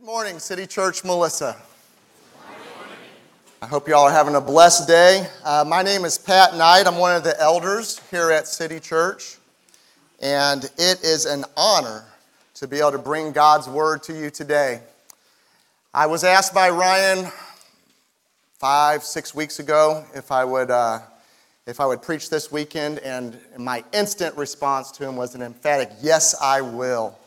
Good morning, City Church Melissa. I hope you all are having a blessed day. Uh, my name is Pat Knight. I'm one of the elders here at City Church, and it is an honor to be able to bring God's word to you today. I was asked by Ryan five, six weeks ago if I would, uh, if I would preach this weekend, and my instant response to him was an emphatic yes, I will.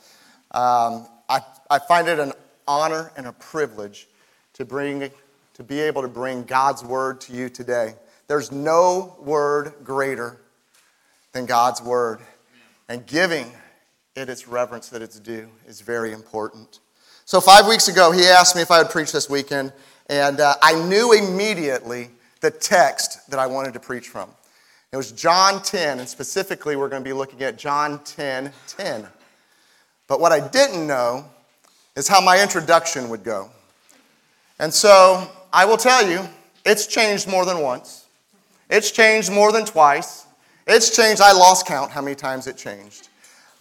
Um, I, I find it an honor and a privilege to bring to be able to bring God's word to you today. There's no word greater than God's word. And giving it its reverence that it's due is very important. So, five weeks ago, he asked me if I would preach this weekend, and uh, I knew immediately the text that I wanted to preach from. It was John 10, and specifically, we're going to be looking at John 10 10. But what I didn't know is how my introduction would go. And so I will tell you, it's changed more than once. It's changed more than twice. It's changed, I lost count how many times it changed.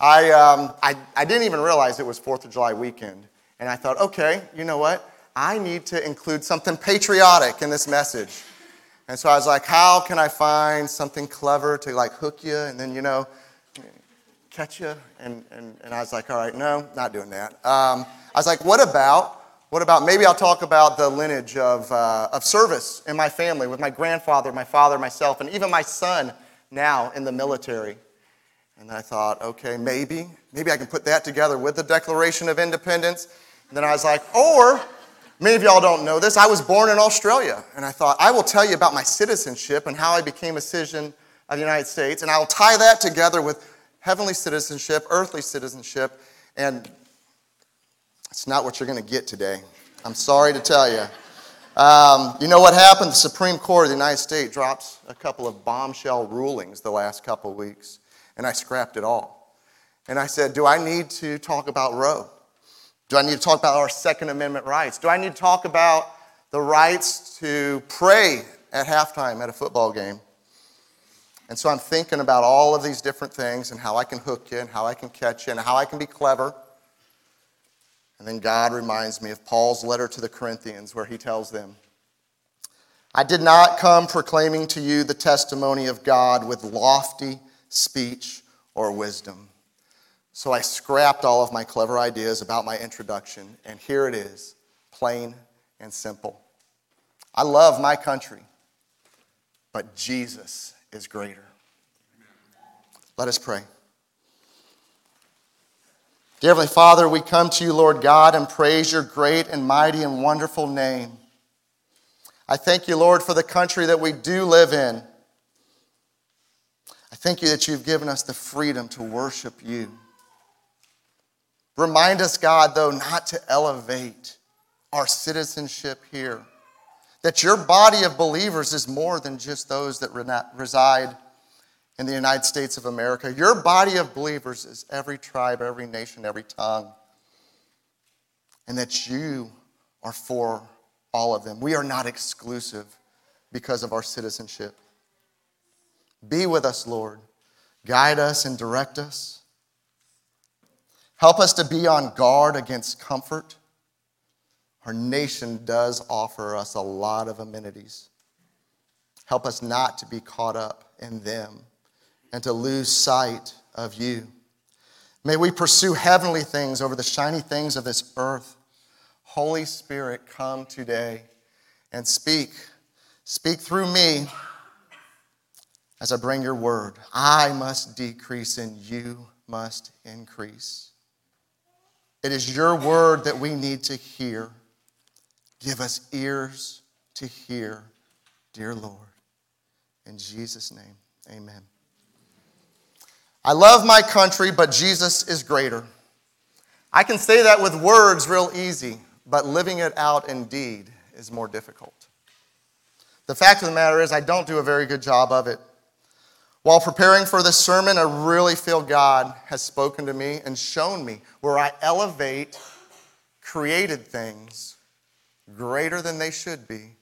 I, um, I, I didn't even realize it was 4th of July weekend. And I thought, okay, you know what? I need to include something patriotic in this message. And so I was like, how can I find something clever to like hook you and then, you know, catch you? And, and, and I was like, all right, no, not doing that. Um, I was like, what about what about maybe I'll talk about the lineage of, uh, of service in my family with my grandfather, my father, myself, and even my son now in the military. And I thought, okay, maybe, maybe I can put that together with the Declaration of Independence. And then I was like, or many of y'all don't know this, I was born in Australia. And I thought, I will tell you about my citizenship and how I became a citizen of the United States. And I'll tie that together with heavenly citizenship, earthly citizenship, and it's not what you're going to get today. I'm sorry to tell you. Um, you know what happened? The Supreme Court of the United States drops a couple of bombshell rulings the last couple of weeks, and I scrapped it all. And I said, Do I need to talk about Roe? Do I need to talk about our Second Amendment rights? Do I need to talk about the rights to pray at halftime at a football game? And so I'm thinking about all of these different things and how I can hook you and how I can catch you and how I can be clever and then God reminds me of Paul's letter to the Corinthians, where he tells them, I did not come proclaiming to you the testimony of God with lofty speech or wisdom. So I scrapped all of my clever ideas about my introduction, and here it is, plain and simple. I love my country, but Jesus is greater. Let us pray. Dear Heavenly Father, we come to you, Lord God, and praise your great and mighty and wonderful name. I thank you, Lord, for the country that we do live in. I thank you that you've given us the freedom to worship you. Remind us, God, though, not to elevate our citizenship here. That your body of believers is more than just those that reside in the United States of America. Your body of believers is every tribe, every nation, every tongue. And that you are for all of them. We are not exclusive because of our citizenship. Be with us, Lord. Guide us and direct us. Help us to be on guard against comfort. Our nation does offer us a lot of amenities. Help us not to be caught up in them and to lose sight of you. May we pursue heavenly things over the shiny things of this earth. Holy Spirit, come today and speak. Speak through me as I bring your word. I must decrease and you must increase. It is your word that we need to hear. Give us ears to hear, dear Lord. In Jesus' name, amen. I love my country, but Jesus is greater. I can say that with words real easy, but living it out in deed is more difficult. The fact of the matter is, I don't do a very good job of it. While preparing for this sermon, I really feel God has spoken to me and shown me where I elevate created things greater than they should be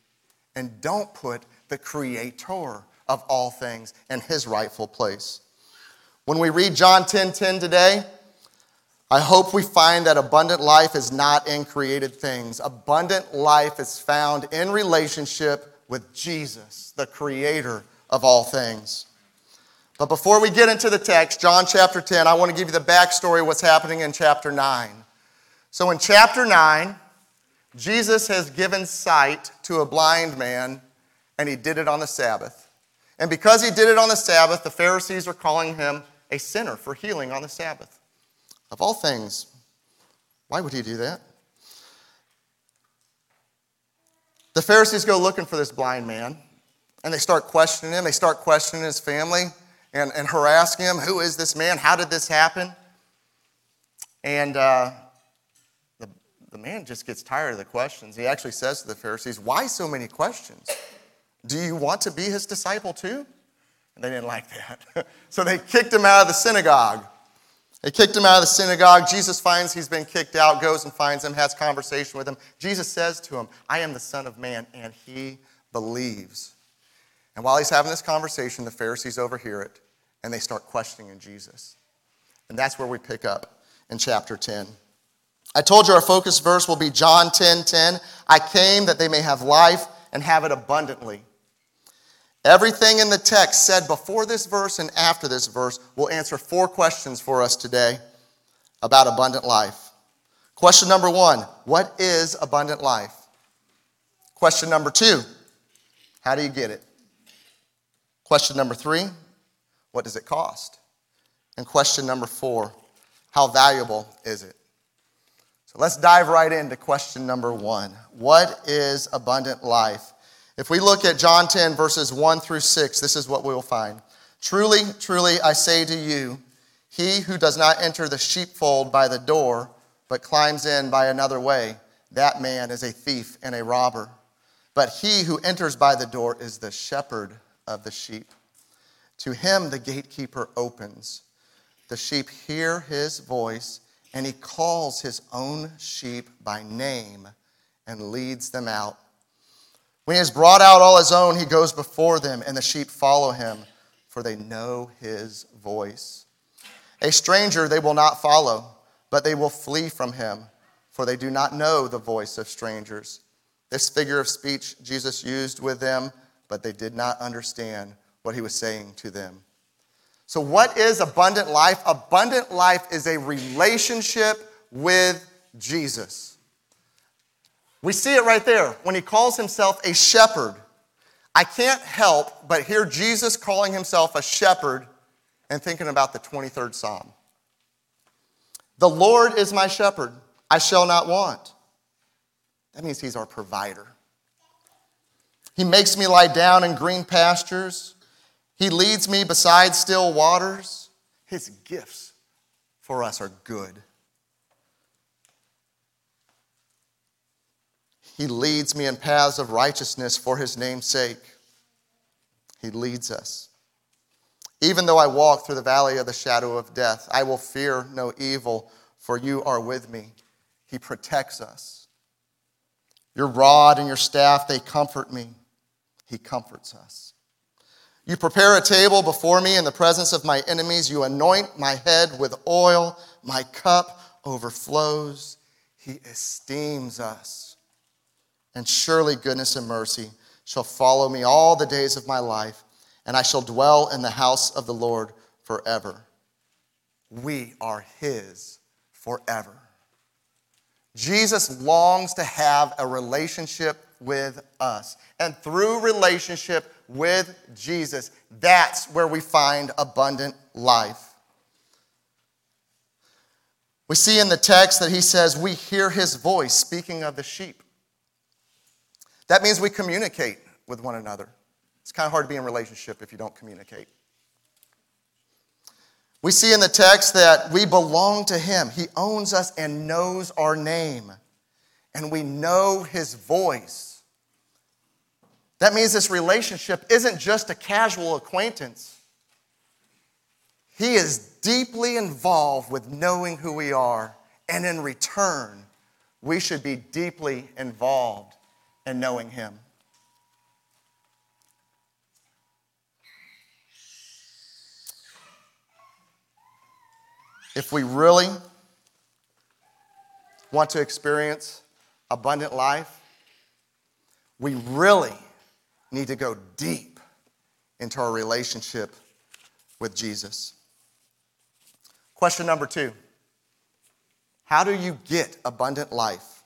and don't put the creator of all things in his rightful place. When we read John 10 10 today, I hope we find that abundant life is not in created things. Abundant life is found in relationship with Jesus, the creator of all things. But before we get into the text, John chapter 10, I want to give you the backstory of what's happening in chapter 9. So in chapter 9, Jesus has given sight to a blind man, and he did it on the Sabbath. And because he did it on the Sabbath, the Pharisees are calling him a sinner for healing on the Sabbath. Of all things, why would he do that? The Pharisees go looking for this blind man, and they start questioning him. They start questioning his family and, and harassing him. Who is this man? How did this happen? And uh, the man just gets tired of the questions. He actually says to the Pharisees, Why so many questions? Do you want to be his disciple too? And they didn't like that. so they kicked him out of the synagogue. They kicked him out of the synagogue. Jesus finds he's been kicked out, goes and finds him, has conversation with him. Jesus says to him, I am the Son of Man, and he believes. And while he's having this conversation, the Pharisees overhear it, and they start questioning Jesus. And that's where we pick up in chapter 10. I told you our focus verse will be John 10 10. I came that they may have life and have it abundantly. Everything in the text said before this verse and after this verse will answer four questions for us today about abundant life. Question number one What is abundant life? Question number two How do you get it? Question number three What does it cost? And question number four How valuable is it? So let's dive right into question number one What is abundant life? If we look at John 10, verses 1 through 6, this is what we will find. Truly, truly, I say to you, he who does not enter the sheepfold by the door, but climbs in by another way, that man is a thief and a robber. But he who enters by the door is the shepherd of the sheep. To him the gatekeeper opens. The sheep hear his voice, and he calls his own sheep by name and leads them out. When he has brought out all his own, he goes before them, and the sheep follow him, for they know his voice. A stranger they will not follow, but they will flee from him, for they do not know the voice of strangers. This figure of speech Jesus used with them, but they did not understand what he was saying to them. So, what is abundant life? Abundant life is a relationship with Jesus. We see it right there when he calls himself a shepherd. I can't help but hear Jesus calling himself a shepherd and thinking about the 23rd Psalm. The Lord is my shepherd, I shall not want. That means he's our provider. He makes me lie down in green pastures. He leads me beside still waters. His gifts for us are good. He leads me in paths of righteousness for his name's sake. He leads us. Even though I walk through the valley of the shadow of death, I will fear no evil, for you are with me. He protects us. Your rod and your staff, they comfort me. He comforts us. You prepare a table before me in the presence of my enemies. You anoint my head with oil. My cup overflows. He esteems us and surely goodness and mercy shall follow me all the days of my life, and I shall dwell in the house of the Lord forever. We are His forever. Jesus longs to have a relationship with us. And through relationship with Jesus, that's where we find abundant life. We see in the text that he says, We hear his voice, speaking of the sheep. That means we communicate with one another. It's kind of hard to be in relationship if you don't communicate. We see in the text that we belong to Him. He owns us and knows our name, and we know His voice. That means this relationship isn't just a casual acquaintance. He is deeply involved with knowing who we are, and in return, we should be deeply involved in knowing Him. If we really want to experience abundant life, we really need to go deep into our relationship with Jesus. Question number two How do you get abundant life?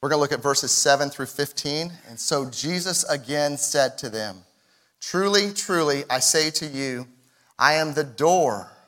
We're going to look at verses 7 through 15. And so Jesus again said to them, Truly, truly, I say to you, I am the door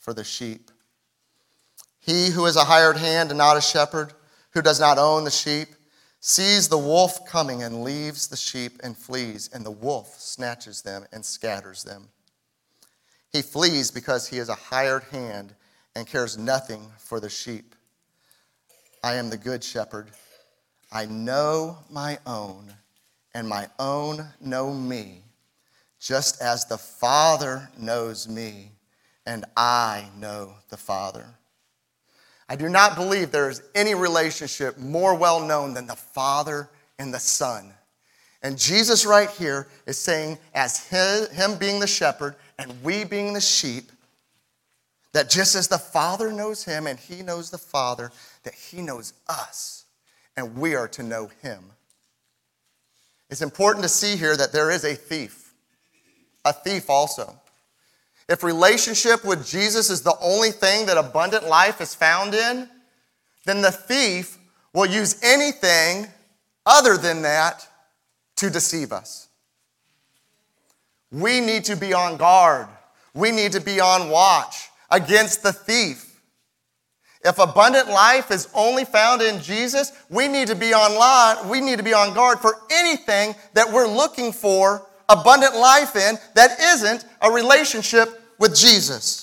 for the sheep. He who is a hired hand and not a shepherd, who does not own the sheep, sees the wolf coming and leaves the sheep and flees, and the wolf snatches them and scatters them. He flees because he is a hired hand and cares nothing for the sheep. I am the good shepherd. I know my own and my own know me, just as the Father knows me, and I know the Father. I do not believe there is any relationship more well known than the Father and the Son. And Jesus, right here, is saying, as Him being the shepherd and we being the sheep, that just as the Father knows Him and He knows the Father, that He knows us and we are to know Him. It's important to see here that there is a thief, a thief also. If relationship with Jesus is the only thing that abundant life is found in, then the thief will use anything other than that to deceive us. We need to be on guard. We need to be on watch against the thief. If abundant life is only found in Jesus, we need to be on line, we need to be on guard for anything that we're looking for abundant life in that isn't a relationship with Jesus.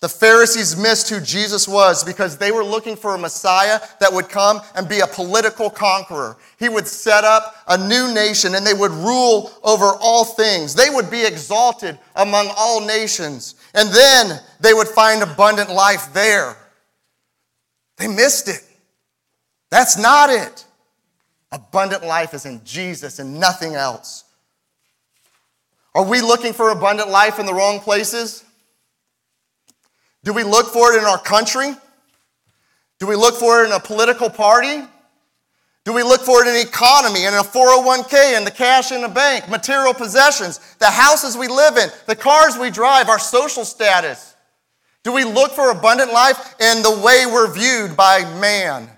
The Pharisees missed who Jesus was because they were looking for a Messiah that would come and be a political conqueror. He would set up a new nation and they would rule over all things. They would be exalted among all nations. And then they would find abundant life there. They missed it. That's not it. Abundant life is in Jesus and nothing else. Are we looking for abundant life in the wrong places? Do we look for it in our country? Do we look for it in a political party? Do we look for it in economy, in a 401k, in the cash in the bank, material possessions, the houses we live in, the cars we drive, our social status? Do we look for abundant life in the way we're viewed by man?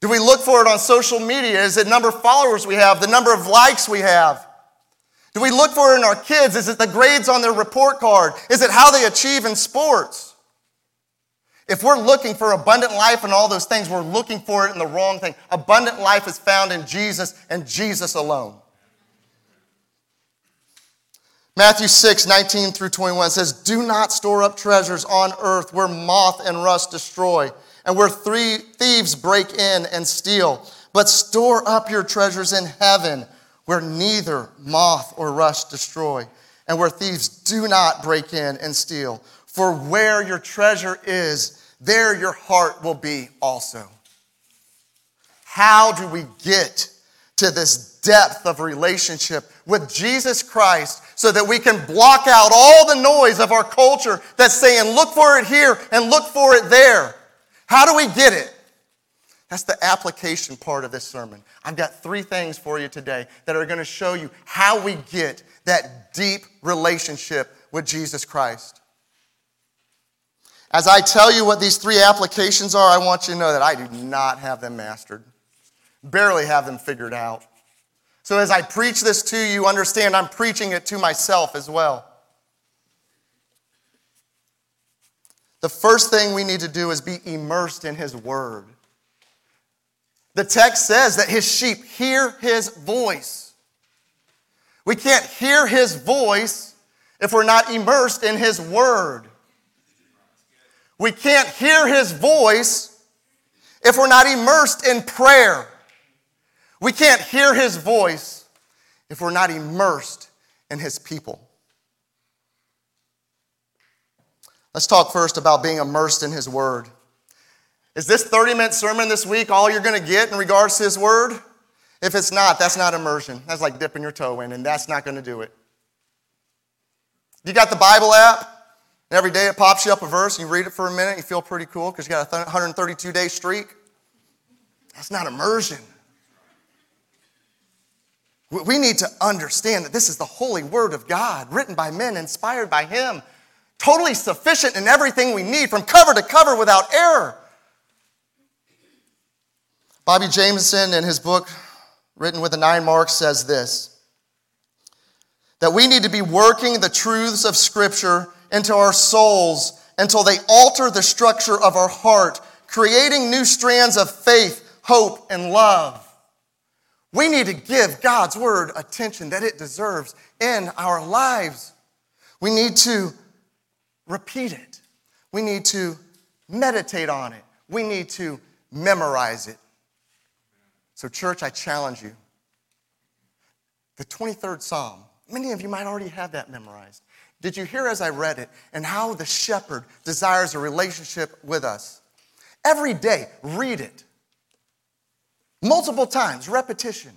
Do we look for it on social media? Is it number of followers we have, the number of likes we have? Do we look for it in our kids? Is it the grades on their report card? Is it how they achieve in sports? If we're looking for abundant life and all those things, we're looking for it in the wrong thing. Abundant life is found in Jesus and Jesus alone. Matthew 6, 19 through 21 says, Do not store up treasures on earth where moth and rust destroy, and where three thieves break in and steal, but store up your treasures in heaven where neither moth or rust destroy, and where thieves do not break in and steal. For where your treasure is, there your heart will be also. How do we get to this depth of relationship with Jesus Christ so that we can block out all the noise of our culture that's saying, look for it here and look for it there? How do we get it? That's the application part of this sermon. I've got three things for you today that are going to show you how we get that deep relationship with Jesus Christ. As I tell you what these three applications are, I want you to know that I do not have them mastered, barely have them figured out. So as I preach this to you, understand I'm preaching it to myself as well. The first thing we need to do is be immersed in His Word. The text says that his sheep hear his voice. We can't hear his voice if we're not immersed in his word. We can't hear his voice if we're not immersed in prayer. We can't hear his voice if we're not immersed in his people. Let's talk first about being immersed in his word. Is this 30 minute sermon this week all you're going to get in regards to his word? If it's not, that's not immersion. That's like dipping your toe in, and that's not going to do it. You got the Bible app, and every day it pops you up a verse, and you read it for a minute, you feel pretty cool because you got a 132 day streak. That's not immersion. We need to understand that this is the holy word of God, written by men, inspired by Him, totally sufficient in everything we need, from cover to cover without error. Bobby Jamieson, in his book, written with the nine marks, says this that we need to be working the truths of Scripture into our souls until they alter the structure of our heart, creating new strands of faith, hope, and love. We need to give God's Word attention that it deserves in our lives. We need to repeat it. We need to meditate on it. We need to memorize it. So, church, I challenge you. The 23rd Psalm, many of you might already have that memorized. Did you hear as I read it and how the shepherd desires a relationship with us? Every day, read it. Multiple times, repetition.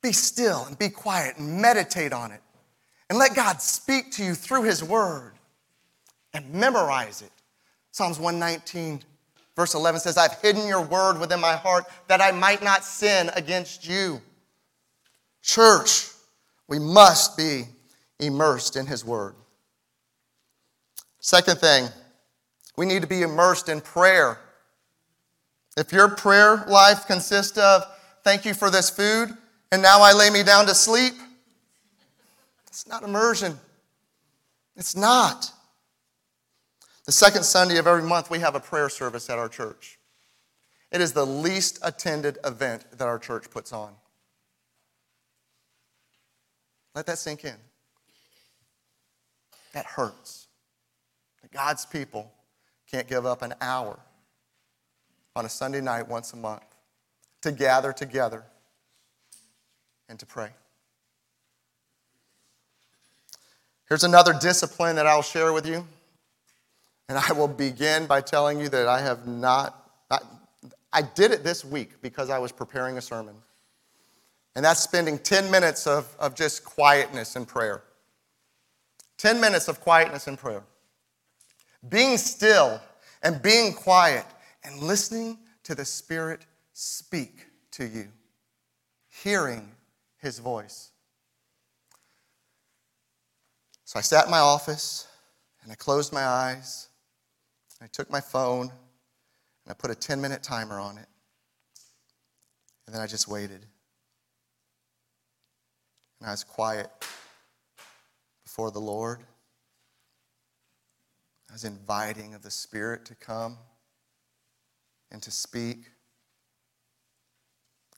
Be still and be quiet and meditate on it. And let God speak to you through His Word and memorize it. Psalms 119, verse 11 says, I've hidden your word within my heart that I might not sin against you. Church, we must be immersed in His Word. Second thing, we need to be immersed in prayer. If your prayer life consists of, thank you for this food, and now I lay me down to sleep, it's not immersion. It's not. The second Sunday of every month, we have a prayer service at our church. It is the least attended event that our church puts on. Let that sink in. That hurts. That God's people can't give up an hour on a Sunday night once a month to gather together and to pray. Here's another discipline that I'll share with you. And I will begin by telling you that I have not, I, I did it this week because I was preparing a sermon. And that's spending 10 minutes of, of just quietness and prayer. 10 minutes of quietness and prayer. Being still and being quiet and listening to the Spirit speak to you, hearing His voice. So I sat in my office and I closed my eyes. I took my phone and I put a 10 minute timer on it. And then I just waited. And I was quiet before the Lord. I was inviting of the Spirit to come and to speak.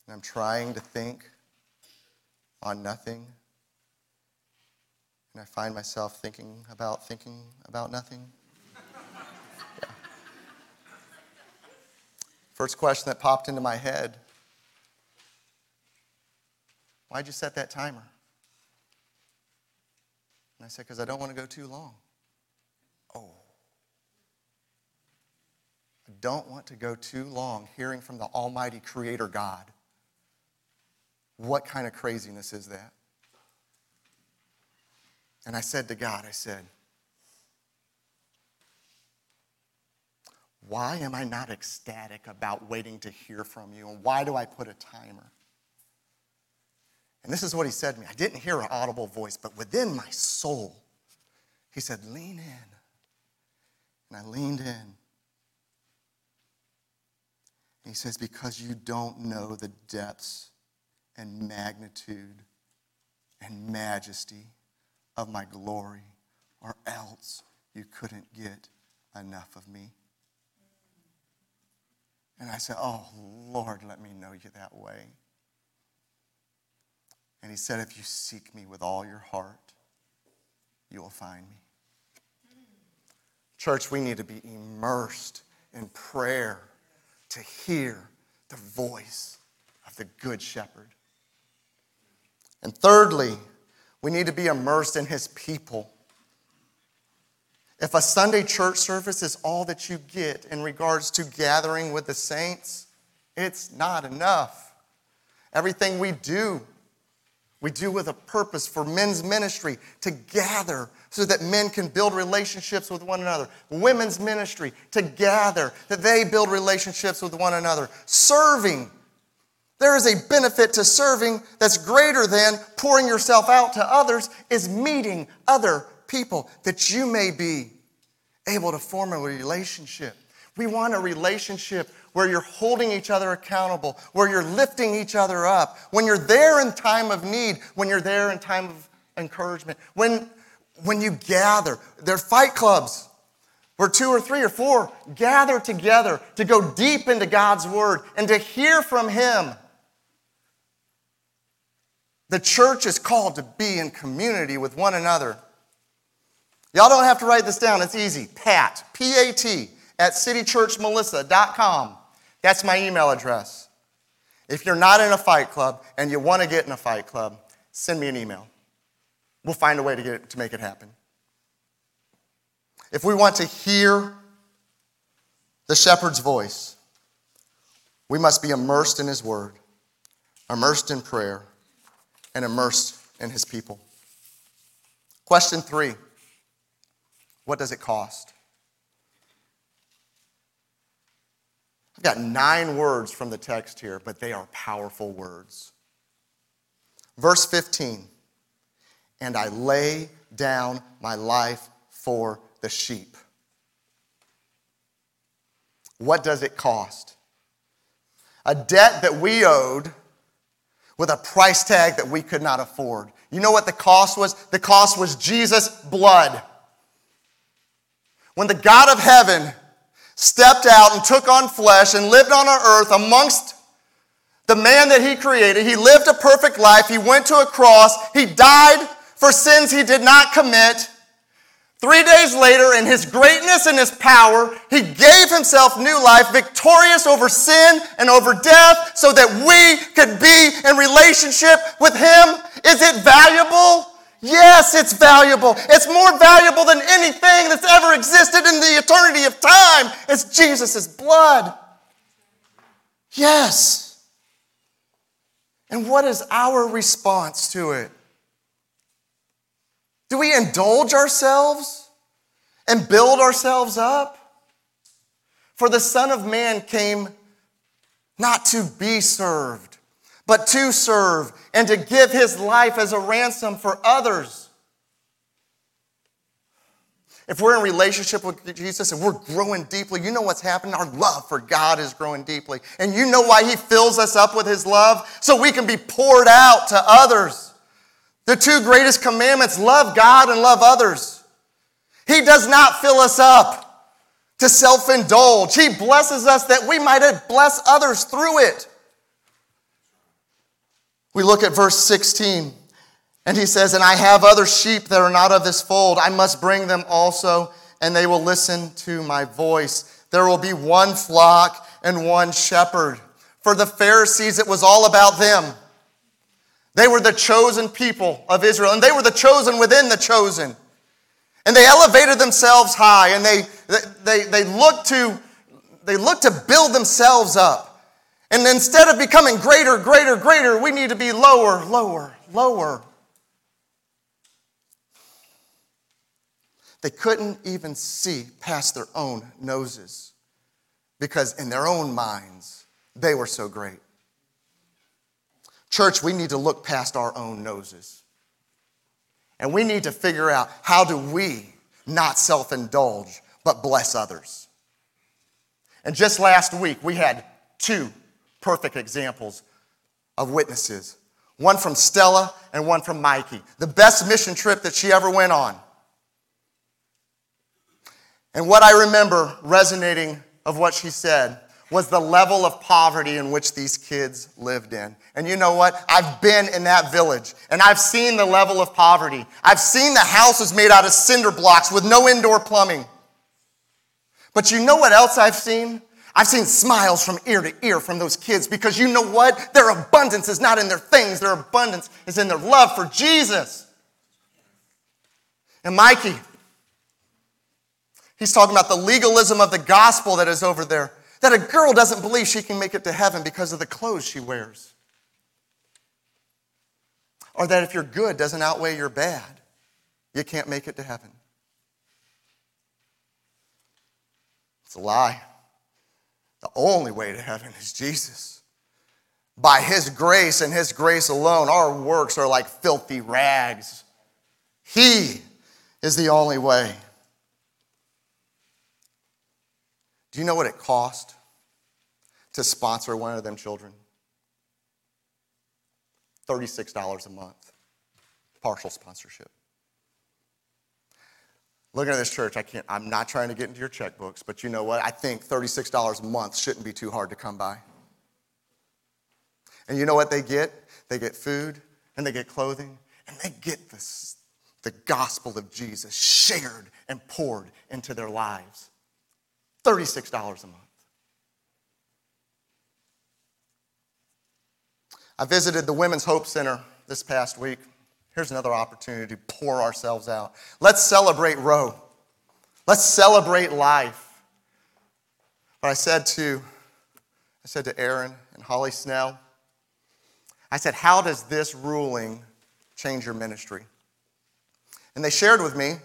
And I'm trying to think on nothing. And I find myself thinking about thinking about nothing. First question that popped into my head Why'd you set that timer? And I said, Because I don't want to go too long. Oh. I don't want to go too long hearing from the Almighty Creator God. What kind of craziness is that? And I said to God, I said, Why am I not ecstatic about waiting to hear from you? And why do I put a timer? And this is what he said to me. I didn't hear an audible voice, but within my soul, he said, Lean in. And I leaned in. And he says, Because you don't know the depths and magnitude and majesty of my glory, or else you couldn't get enough of me. And I said, Oh, Lord, let me know you that way. And he said, If you seek me with all your heart, you will find me. Church, we need to be immersed in prayer to hear the voice of the Good Shepherd. And thirdly, we need to be immersed in His people. If a Sunday church service is all that you get in regards to gathering with the saints, it's not enough. Everything we do, we do with a purpose for men's ministry to gather so that men can build relationships with one another. Women's ministry to gather, that they build relationships with one another. Serving. There is a benefit to serving that's greater than pouring yourself out to others, is meeting other people that you may be able to form a relationship. We want a relationship where you're holding each other accountable, where you're lifting each other up, when you're there in time of need, when you're there in time of encouragement, when, when you gather. They're fight clubs where two or three or four gather together to go deep into God's word and to hear from Him. The church is called to be in community with one another. Y'all don't have to write this down, it's easy. Pat, P A T, at citychurchmelissa.com. That's my email address. If you're not in a fight club and you want to get in a fight club, send me an email. We'll find a way to, get it, to make it happen. If we want to hear the shepherd's voice, we must be immersed in his word, immersed in prayer, and immersed in his people. Question three What does it cost? I've got nine words from the text here, but they are powerful words. Verse 15 And I lay down my life for the sheep. What does it cost? A debt that we owed with a price tag that we could not afford. You know what the cost was? The cost was Jesus' blood. When the God of heaven stepped out and took on flesh and lived on our earth amongst the man that he created. He lived a perfect life. He went to a cross. He died for sins he did not commit. Three days later, in his greatness and his power, he gave himself new life, victorious over sin and over death, so that we could be in relationship with him. Is it valuable? Yes, it's valuable. It's more valuable than anything that's ever existed in the eternity of time. It's Jesus' blood. Yes. And what is our response to it? Do we indulge ourselves and build ourselves up? For the Son of Man came not to be served but to serve and to give his life as a ransom for others. If we're in relationship with Jesus and we're growing deeply, you know what's happening? Our love for God is growing deeply. And you know why he fills us up with his love? So we can be poured out to others. The two greatest commandments love God and love others. He does not fill us up to self indulge, he blesses us that we might bless others through it. We look at verse 16, and he says, And I have other sheep that are not of this fold. I must bring them also, and they will listen to my voice. There will be one flock and one shepherd. For the Pharisees, it was all about them. They were the chosen people of Israel, and they were the chosen within the chosen. And they elevated themselves high, and they, they, they, looked, to, they looked to build themselves up. And instead of becoming greater, greater, greater, we need to be lower, lower, lower. They couldn't even see past their own noses because, in their own minds, they were so great. Church, we need to look past our own noses. And we need to figure out how do we not self indulge, but bless others. And just last week, we had two perfect examples of witnesses one from Stella and one from Mikey. The best mission trip that she ever went on. And what I remember resonating of what she said was the level of poverty in which these kids lived in. And you know what? I've been in that village and I've seen the level of poverty. I've seen the houses made out of cinder blocks with no indoor plumbing. But you know what else I've seen? I've seen smiles from ear to ear from those kids because you know what? Their abundance is not in their things, their abundance is in their love for Jesus. And Mikey, he's talking about the legalism of the gospel that is over there. That a girl doesn't believe she can make it to heaven because of the clothes she wears. Or that if your good doesn't outweigh your bad, you can't make it to heaven. It's a lie. The only way to heaven is Jesus. By His grace and His grace alone, our works are like filthy rags. He is the only way. Do you know what it cost to sponsor one of them children? $36 a month, partial sponsorship. Looking at this church, I can't, I'm not trying to get into your checkbooks, but you know what? I think $36 a month shouldn't be too hard to come by. And you know what they get? They get food and they get clothing and they get this, the gospel of Jesus shared and poured into their lives. $36 a month. I visited the Women's Hope Center this past week. Here's another opportunity to pour ourselves out. Let's celebrate Roe. Let's celebrate life. But I said to I said to Aaron and Holly Snell, I said, How does this ruling change your ministry? And they shared with me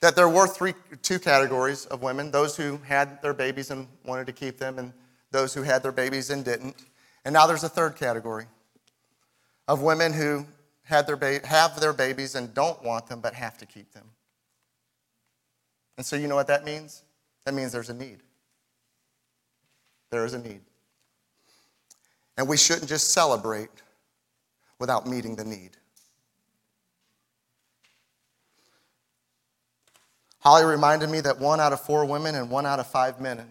that there were three, two categories of women those who had their babies and wanted to keep them, and those who had their babies and didn't. And now there's a third category of women who had their ba- have their babies and don't want them but have to keep them. And so, you know what that means? That means there's a need. There is a need. And we shouldn't just celebrate without meeting the need. Holly reminded me that one out of four women and one out of five men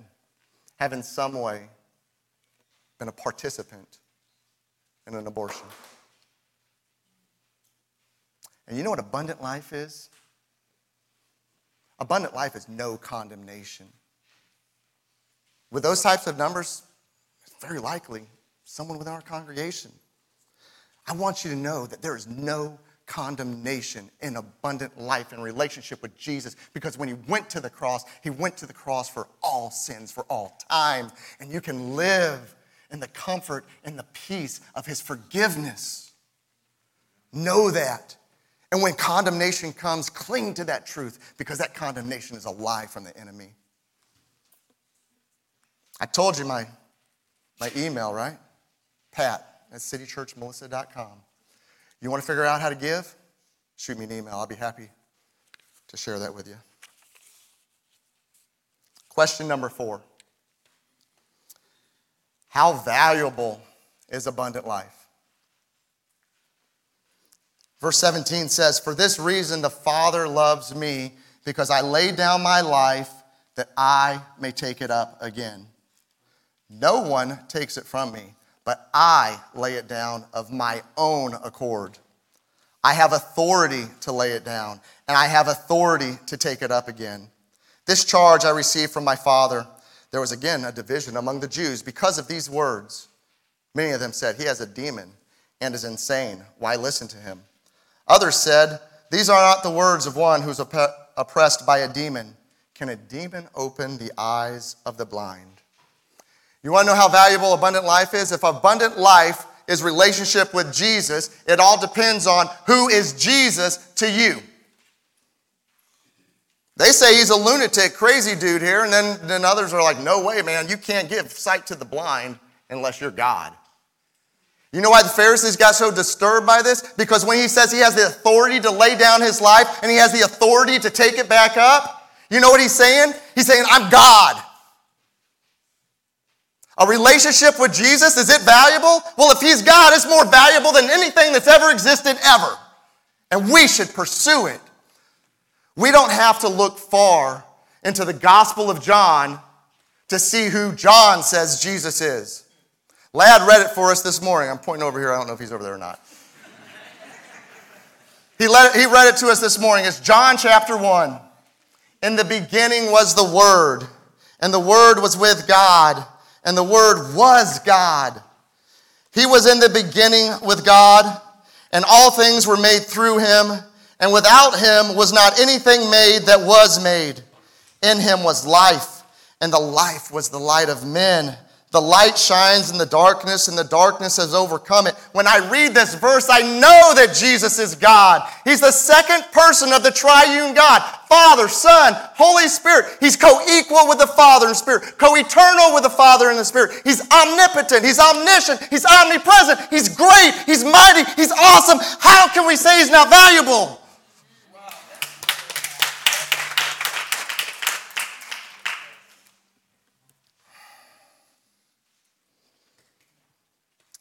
have in some way been a participant in an abortion. And you know what abundant life is? Abundant life is no condemnation. With those types of numbers, it's very likely someone within our congregation. I want you to know that there is no condemnation in abundant life in relationship with Jesus because when he went to the cross, he went to the cross for all sins, for all time. And you can live in the comfort and the peace of his forgiveness. Know that. And when condemnation comes, cling to that truth because that condemnation is a lie from the enemy. I told you my, my email, right? Pat at citychurchmelissa.com. You want to figure out how to give? Shoot me an email. I'll be happy to share that with you. Question number four How valuable is abundant life? Verse 17 says, For this reason the Father loves me, because I lay down my life that I may take it up again. No one takes it from me, but I lay it down of my own accord. I have authority to lay it down, and I have authority to take it up again. This charge I received from my Father. There was again a division among the Jews because of these words. Many of them said, He has a demon and is insane. Why listen to him? Others said, These are not the words of one who's oppressed by a demon. Can a demon open the eyes of the blind? You want to know how valuable abundant life is? If abundant life is relationship with Jesus, it all depends on who is Jesus to you. They say he's a lunatic, crazy dude here, and then, then others are like, no way, man, you can't give sight to the blind unless you're God. You know why the Pharisees got so disturbed by this? Because when he says he has the authority to lay down his life and he has the authority to take it back up, you know what he's saying? He's saying, I'm God. A relationship with Jesus, is it valuable? Well, if he's God, it's more valuable than anything that's ever existed ever. And we should pursue it. We don't have to look far into the Gospel of John to see who John says Jesus is. Lad read it for us this morning. I'm pointing over here. I don't know if he's over there or not. he, let he read it to us this morning. It's John chapter 1. In the beginning was the Word, and the Word was with God, and the Word was God. He was in the beginning with God, and all things were made through him, and without him was not anything made that was made. In him was life, and the life was the light of men. The light shines in the darkness, and the darkness has overcome it. When I read this verse, I know that Jesus is God. He's the second person of the triune God Father, Son, Holy Spirit. He's co equal with the Father and Spirit, co eternal with the Father and the Spirit. He's omnipotent, He's omniscient, He's omnipresent, He's great, He's mighty, He's awesome. How can we say He's not valuable?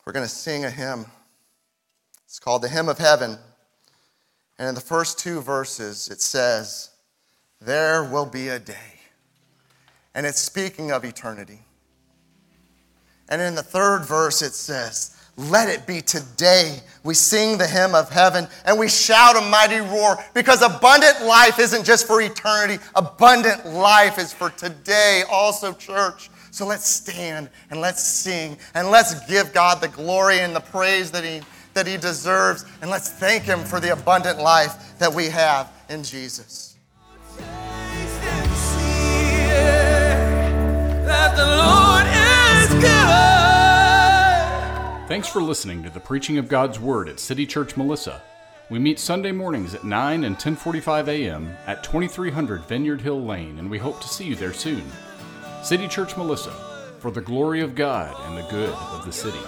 We're going to sing a hymn. It's called the Hymn of Heaven. And in the first two verses, it says, There will be a day. And it's speaking of eternity. And in the third verse, it says, Let it be today. We sing the hymn of heaven and we shout a mighty roar because abundant life isn't just for eternity, abundant life is for today, also, church. So let's stand and let's sing and let's give God the glory and the praise that He, that he deserves. And let's thank Him for the abundant life that we have in Jesus. Thanks for listening to the preaching of God's Word at City Church Melissa. We meet Sunday mornings at 9 and 10:45 a.m. at 2300 Vineyard Hill Lane, and we hope to see you there soon. City Church Melissa, for the glory of God and the good of the city.